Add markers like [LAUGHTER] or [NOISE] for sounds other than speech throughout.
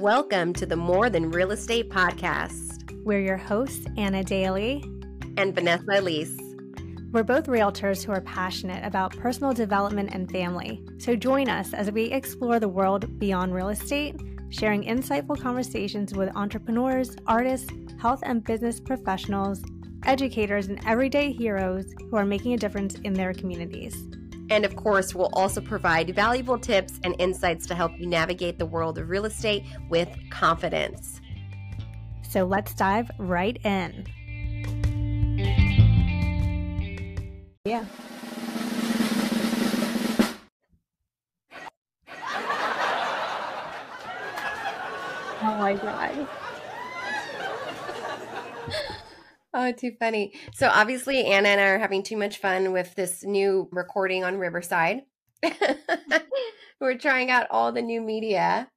Welcome to the More Than Real Estate podcast. We're your hosts, Anna Daly and Vanessa Elise. We're both realtors who are passionate about personal development and family. So join us as we explore the world beyond real estate, sharing insightful conversations with entrepreneurs, artists, health and business professionals, educators, and everyday heroes who are making a difference in their communities. And of course, we'll also provide valuable tips and insights to help you navigate the world of real estate with confidence. So let's dive right in. Yeah. Oh my god. [LAUGHS] Oh, too funny. So obviously Anna and I are having too much fun with this new recording on Riverside. [LAUGHS] We're trying out all the new media.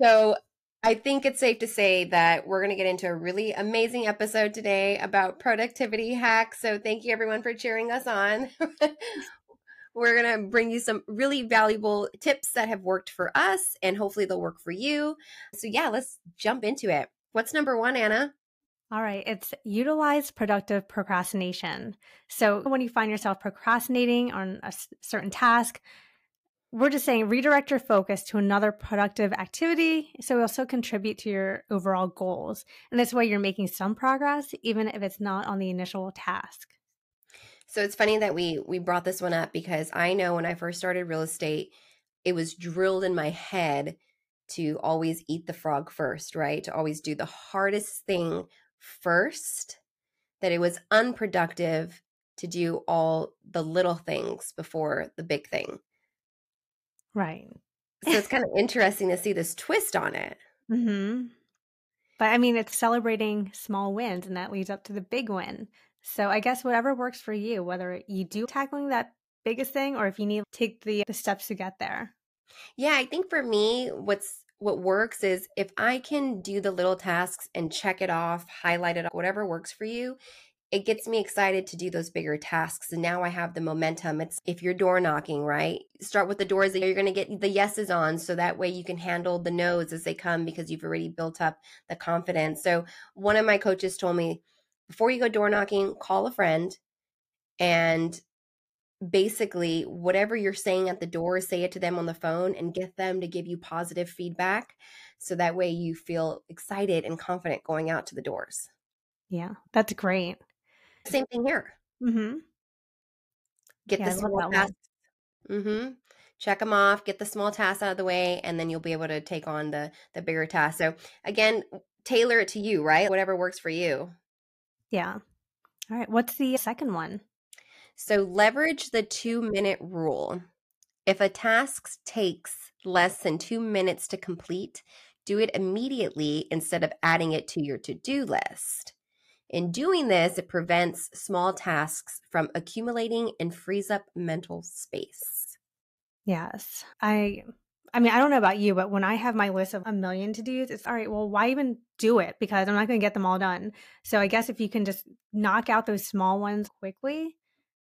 So I think it's safe to say that we're going to get into a really amazing episode today about productivity hacks. So thank you everyone for cheering us on. [LAUGHS] we're going to bring you some really valuable tips that have worked for us and hopefully they'll work for you. So yeah, let's jump into it. What's number 1, Anna? All right, it's utilize productive procrastination. So when you find yourself procrastinating on a certain task, we're just saying redirect your focus to another productive activity so it'll still contribute to your overall goals. And this way you're making some progress, even if it's not on the initial task. So it's funny that we we brought this one up because I know when I first started real estate, it was drilled in my head to always eat the frog first, right? To always do the hardest thing first, that it was unproductive to do all the little things before the big thing. Right. So it's [LAUGHS] kind of interesting to see this twist on it. Mm-hmm. But I mean, it's celebrating small wins, and that leads up to the big win. So I guess whatever works for you, whether you do tackling that biggest thing or if you need to take the, the steps to get there. Yeah, I think for me, what's what works is if I can do the little tasks and check it off, highlight it, whatever works for you, it gets me excited to do those bigger tasks. And now I have the momentum. It's if you're door knocking, right? Start with the doors that you're going to get the yeses on. So that way you can handle the no's as they come because you've already built up the confidence. So one of my coaches told me before you go door knocking, call a friend and basically whatever you're saying at the door, say it to them on the phone and get them to give you positive feedback. So that way you feel excited and confident going out to the doors. Yeah, that's great. Same thing here. Mm-hmm. Get yeah, the small tasks. Mm-hmm. Check them off. Get the small tasks out of the way, and then you'll be able to take on the the bigger tasks. So again, tailor it to you, right? Whatever works for you. Yeah. All right. What's the second one? So leverage the two minute rule. If a task takes less than two minutes to complete, do it immediately instead of adding it to your to do list. In doing this, it prevents small tasks from accumulating and frees up mental space. Yes. I I mean, I don't know about you, but when I have my list of a million to dos, it's all right, well, why even do it? Because I'm not going to get them all done. So I guess if you can just knock out those small ones quickly,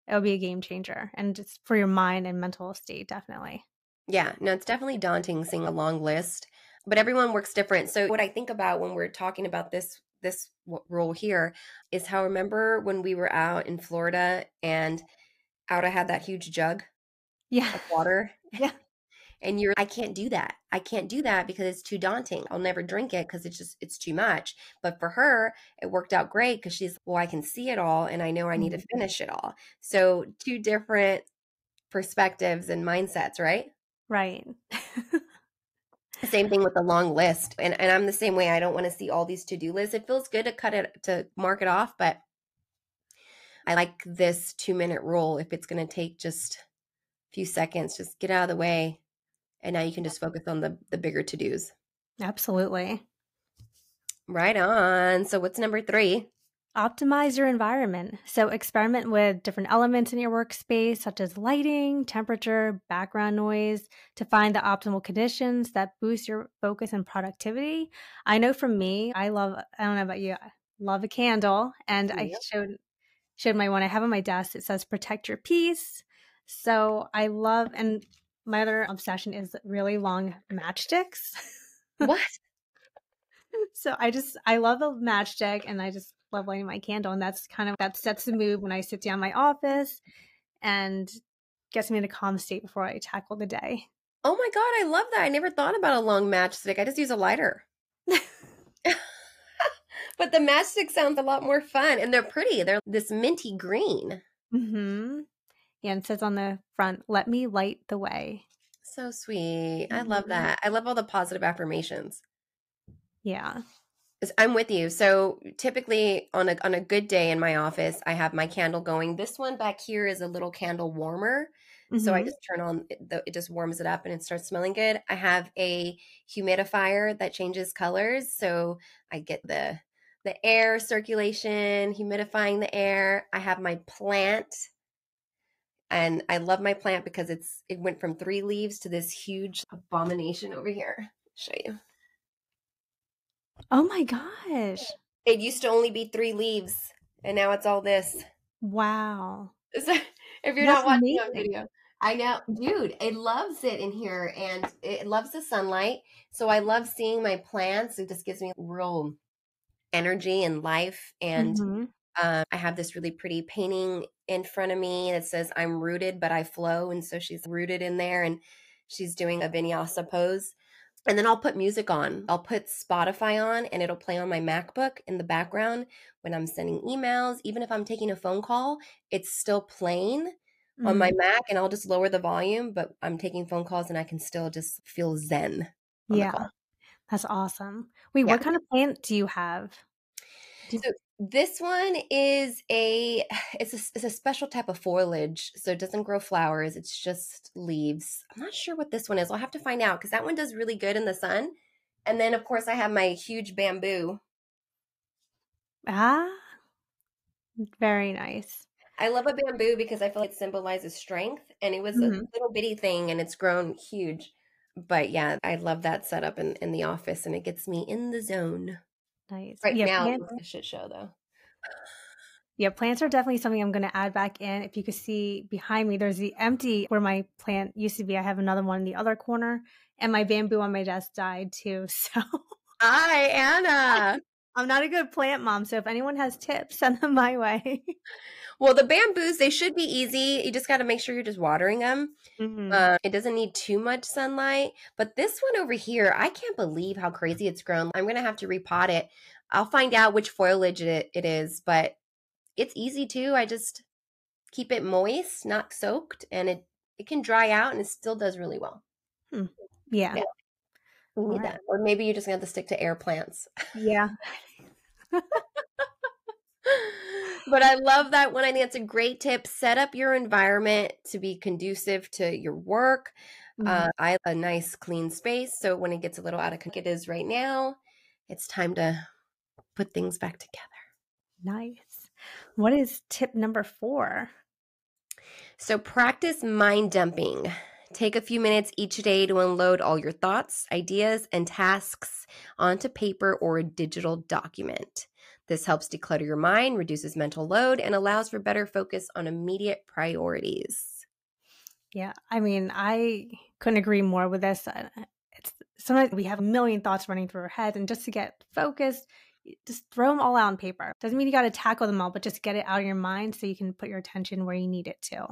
it'll be a game changer and just for your mind and mental state, definitely. Yeah, no, it's definitely daunting seeing a long list, but everyone works different. So what I think about when we're talking about this this role here is how remember when we were out in Florida and Auda had that huge jug yeah. of water. [LAUGHS] Yeah. And you're, I can't do that. I can't do that because it's too daunting. I'll never drink it because it's just, it's too much. But for her, it worked out great because she's, well, I can see it all and I know I need to mm-hmm. finish it all. So, two different perspectives and mindsets, right? Right. [LAUGHS] Same thing with the long list. And and I'm the same way. I don't want to see all these to-do lists. It feels good to cut it to mark it off, but I like this 2-minute rule if it's going to take just a few seconds, just get out of the way and now you can just focus on the the bigger to-dos. Absolutely. Right on. So what's number 3? Optimize your environment. So, experiment with different elements in your workspace, such as lighting, temperature, background noise, to find the optimal conditions that boost your focus and productivity. I know for me, I love, I don't know about you, I love a candle. And I showed showed my one I have on my desk. It says protect your peace. So I love, and my other obsession is really long matchsticks. What? [LAUGHS] so I just, I love a matchstick and I just love lighting my candle. And that's kind of, that sets the mood when I sit down in my office and gets me in a calm state before I tackle the day. Oh my God, I love that. I never thought about a long matchstick. I just use a lighter. [LAUGHS] but the matchstick sounds a lot more fun and they're pretty. They're this minty green. Mm-hmm. And says on the front, let me light the way. So sweet. I love Mhm. that. I love all the positive affirmations. Yeah. I'm with you. So typically on a on a good day in my office, I have my candle going. This one back here is a little candle warmer. So I Mhm. just turn on it- the, it just warms it up and it starts smelling good. I have a humidifier that changes colors, so I get the the air circulation, humidifying the air. I have my plant and I love my plant because it's it went from 3 leaves to this huge abomination over here. show you. Oh my gosh. It used to only be 3 leaves and now it's all this. Wow. So [LAUGHS] if you're That's not watching on video, I know, dude, it loves it in here and it loves the sunlight. So I love seeing my plants. It just gives me real energy and life. And Mhm. Um, I have this really pretty painting in front of me that says, I'm rooted, but I flow. And so she's rooted in there and she's doing a vinyasa pose. And then I'll put music on. I'll put Spotify on and it'll play on my MacBook in the background when I'm sending emails. Even if I'm taking a phone call, it's still playing on my Mhm. Mac and I'll just lower the volume, but I'm taking phone calls and I can still just feel zen Yeah. That's awesome. Wait, Yeah. what kind of plant do you have? So this one is a [SIGHS] it's a it's a special type of foliage, so it doesn't grow flowers. It's just leaves. I'm not sure what this one is. I'll have to find out because that one does really good in the sun. And then of course I have my huge bamboo. Ah, very nice. I love a bamboo because I feel like it symbolizes strength, and it was Mhm. a little bitty thing, and it's grown huge. But yeah, I love that setup in, in the office, and it gets me in the zone. Nice. Right yeah, now, plants, a shit show though. yeah, plants are definitely something I'm going to add back in. If you could see behind me, there's the empty where my plant used to be. I have another one in the other corner, and my bamboo on my desk died too. [LAUGHS] So Hi, Anna. I'm not a good plant mom. So if anyone has tips, [LAUGHS] send them my way. well, the bamboos they should be easy. You just got to make sure you're just watering them. Mhm. Uh, it doesn't need too much sunlight. But this one over here, I can't believe how crazy it's grown. I'm gonna have to repot it. I'll find out which foliage it, it is, but it's easy too. I just keep it moist, not soaked, and it it can dry out and it still does really well. yeah. Yeah. We need Alright. that. Or maybe you're just gonna have to stick to air plants. Yeah. [LAUGHS] but I love that one. I think it's a great tip. Set up your environment to be conducive to your work. Mhm. Uh, I have a nice clean space. So when it gets a little out of control, it is right now, it's time to put things back together. nice. What is tip number four? So practice mind dumping. Take a few minutes each day to unload all your thoughts, ideas, and tasks onto paper or a digital document. This helps declutter your mind, reduces mental load, and allows for better focus on immediate priorities. Yeah, I mean, I couldn't agree more with this. Uh, It's sometimes we have a million thoughts running through our heads, and just to get focused, just throw them all out on paper. Doesn't mean you got to tackle them all, but just get it out of your mind so you can put your attention where you need it to.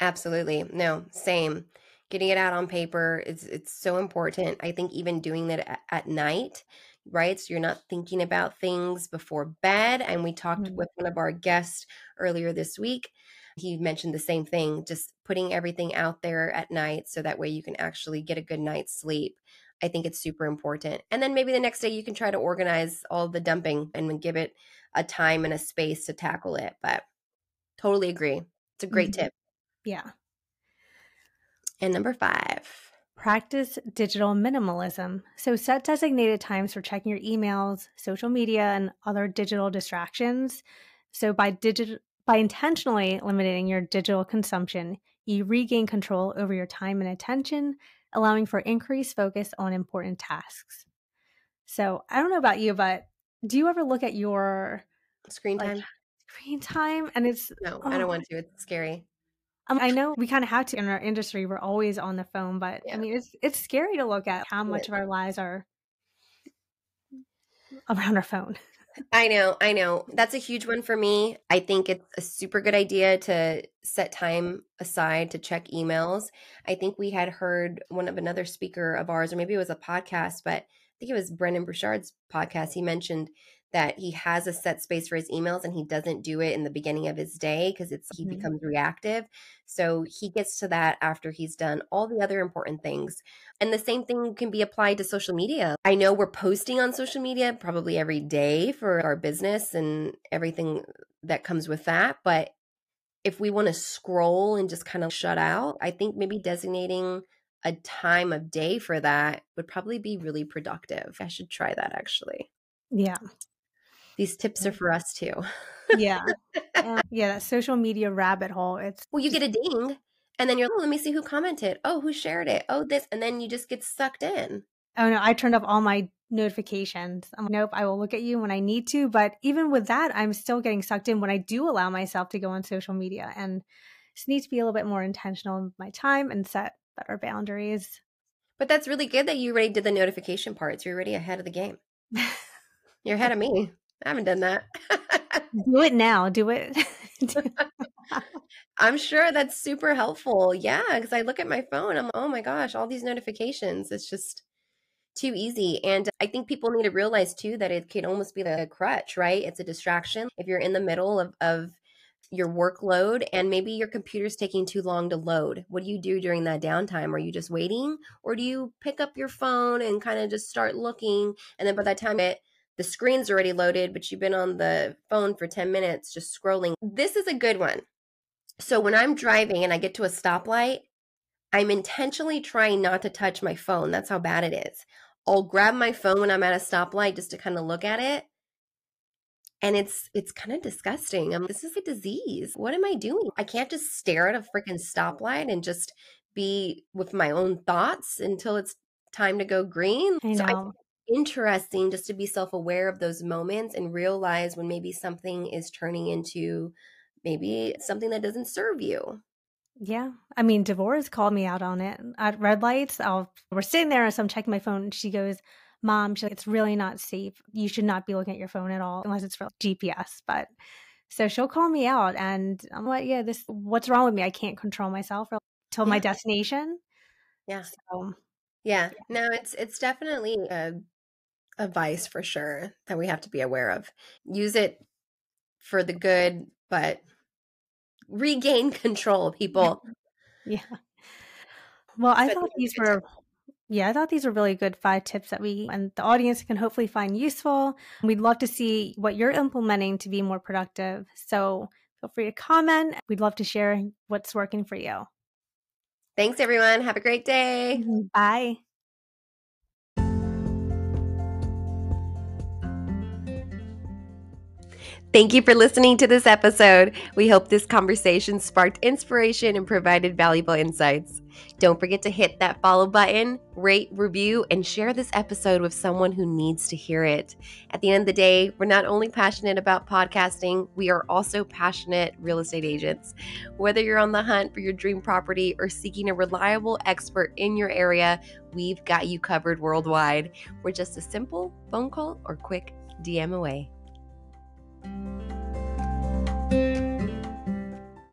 Absolutely. No, same. Getting it out on paper is it's so important. I think even doing that at, at night, right? So you're not thinking about things before bed. And we talked Mhm. with one of our guests earlier this week. He mentioned the same thing, just putting everything out there at night so that way you can actually get a good night's sleep. I think it's super important. And then maybe the next day you can try to organize all the dumping and give it a time and a space to tackle it. But totally agree. It's a great Mhm. tip. Yeah. And number five. Practice digital minimalism. So set designated times for checking your emails, social media, and other digital distractions. So by digital by intentionally limiting your digital consumption, you regain control over your time and attention, allowing for increased focus on important tasks. So I don't know about you, but do you ever look at your Screen like time. screen time, and it's no, I oh don't want to. It's scary. Um, I know we kind of have to in our industry. We're always on the phone, but yeah. I mean, it's it's scary to look at how much of our lives are around our phone. [LAUGHS] I know, I know. That's a huge one for me. I think it's a super good idea to set time aside to check emails. I think we had heard one of another speaker of ours, or maybe it was a podcast, but I think it was Brendon Burchard's podcast. He mentioned that he has a set space for his emails and he doesn't do it in the beginning of his day because it's he mm-hmm. becomes reactive. So he gets to that after he's done all the other important things. And the same thing can be applied to social media. I know we're posting on social media probably every day for our business and everything that comes with that but if we want to scroll and just kind of shut out i think maybe designating a time of day for that would probably be really productive. I should try that actually. Yeah these tips are mm-hmm. for us too. yeah. [LAUGHS] yeah, that social media rabbit hole. It's Well, you get a ding and then you're, oh, let me see who commented. Oh, who shared it? Oh, this and then you just get sucked in. Oh no, I turned off all my notifications. I'm like, nope, I will look at you when I need to. But even with that, I'm still getting sucked in when I do allow myself to go on social media and just need to be a little bit more intentional with my time and set better boundaries. But that's really good that you already did the notification parts. You're already ahead of the game. [LAUGHS] You're ahead of me. I haven't done that. [LAUGHS] Do it now. Do it. [LAUGHS] [LAUGHS] I'm sure that's super helpful. Yeah, because I look at my phone, I'm oh my gosh, all these notifications. It's just too easy. And I think people need to realize too that it can almost be like a crutch, right? It's a distraction. If you're in the middle of, of your workload and maybe your computer's taking too long to load, what do you do during that downtime? Are you just waiting? Or do you pick up your phone and kind of just start looking? And then by the time it the screen's already loaded, but you've been on the phone for 10 minutes just scrolling. This is a good one. So when I'm driving and I get to a stoplight, I'm intentionally trying not to touch my phone. That's how bad it is. I'll grab my phone when I'm at a stoplight just to kind of look at it. And it's it's kind of disgusting. I'm this is a disease. What am I doing? I can't just stare at a freaking stoplight and just be with my own thoughts until it's time to go green. I know. So I interesting just to be self aware of those moments and realize when maybe something is turning into maybe something that doesn't serve you. Yeah. I mean, Devorah's called me out on it at red lights. I'll, we're sitting there, and so I'm checking my phone. And she goes, Mom, she's like, it's really not safe. You should not be looking at your phone at all unless it's for GPS. But so she'll call me out, and I'm like, Yeah, this, what's wrong with me? I can't control myself till yeah. my destination. Yeah. So, yeah. No, it's, it's definitely a advice for sure that we have to be aware of. Use it for the good, but regain [LAUGHS] control, people. Yeah. Well, I thought these were yeah, I thought these were really good five tips that we and the audience can hopefully find useful. We'd love to see what you're implementing to be more productive. So feel free to comment. We'd love to share what's working for you. Thanks, everyone. Have a great day. Mm-hmm. Bye. Thank you for listening to this episode. We hope this conversation sparked inspiration and provided valuable insights. Don't forget to hit that follow button, rate, review, and share this episode with someone who needs to hear it. At the end of the day, we're not only passionate about podcasting, we are also passionate real estate agents. Whether you're on the hunt for your dream property or seeking a reliable expert in your area, we've got you covered worldwide. We're just a simple phone call or quick DM away thank you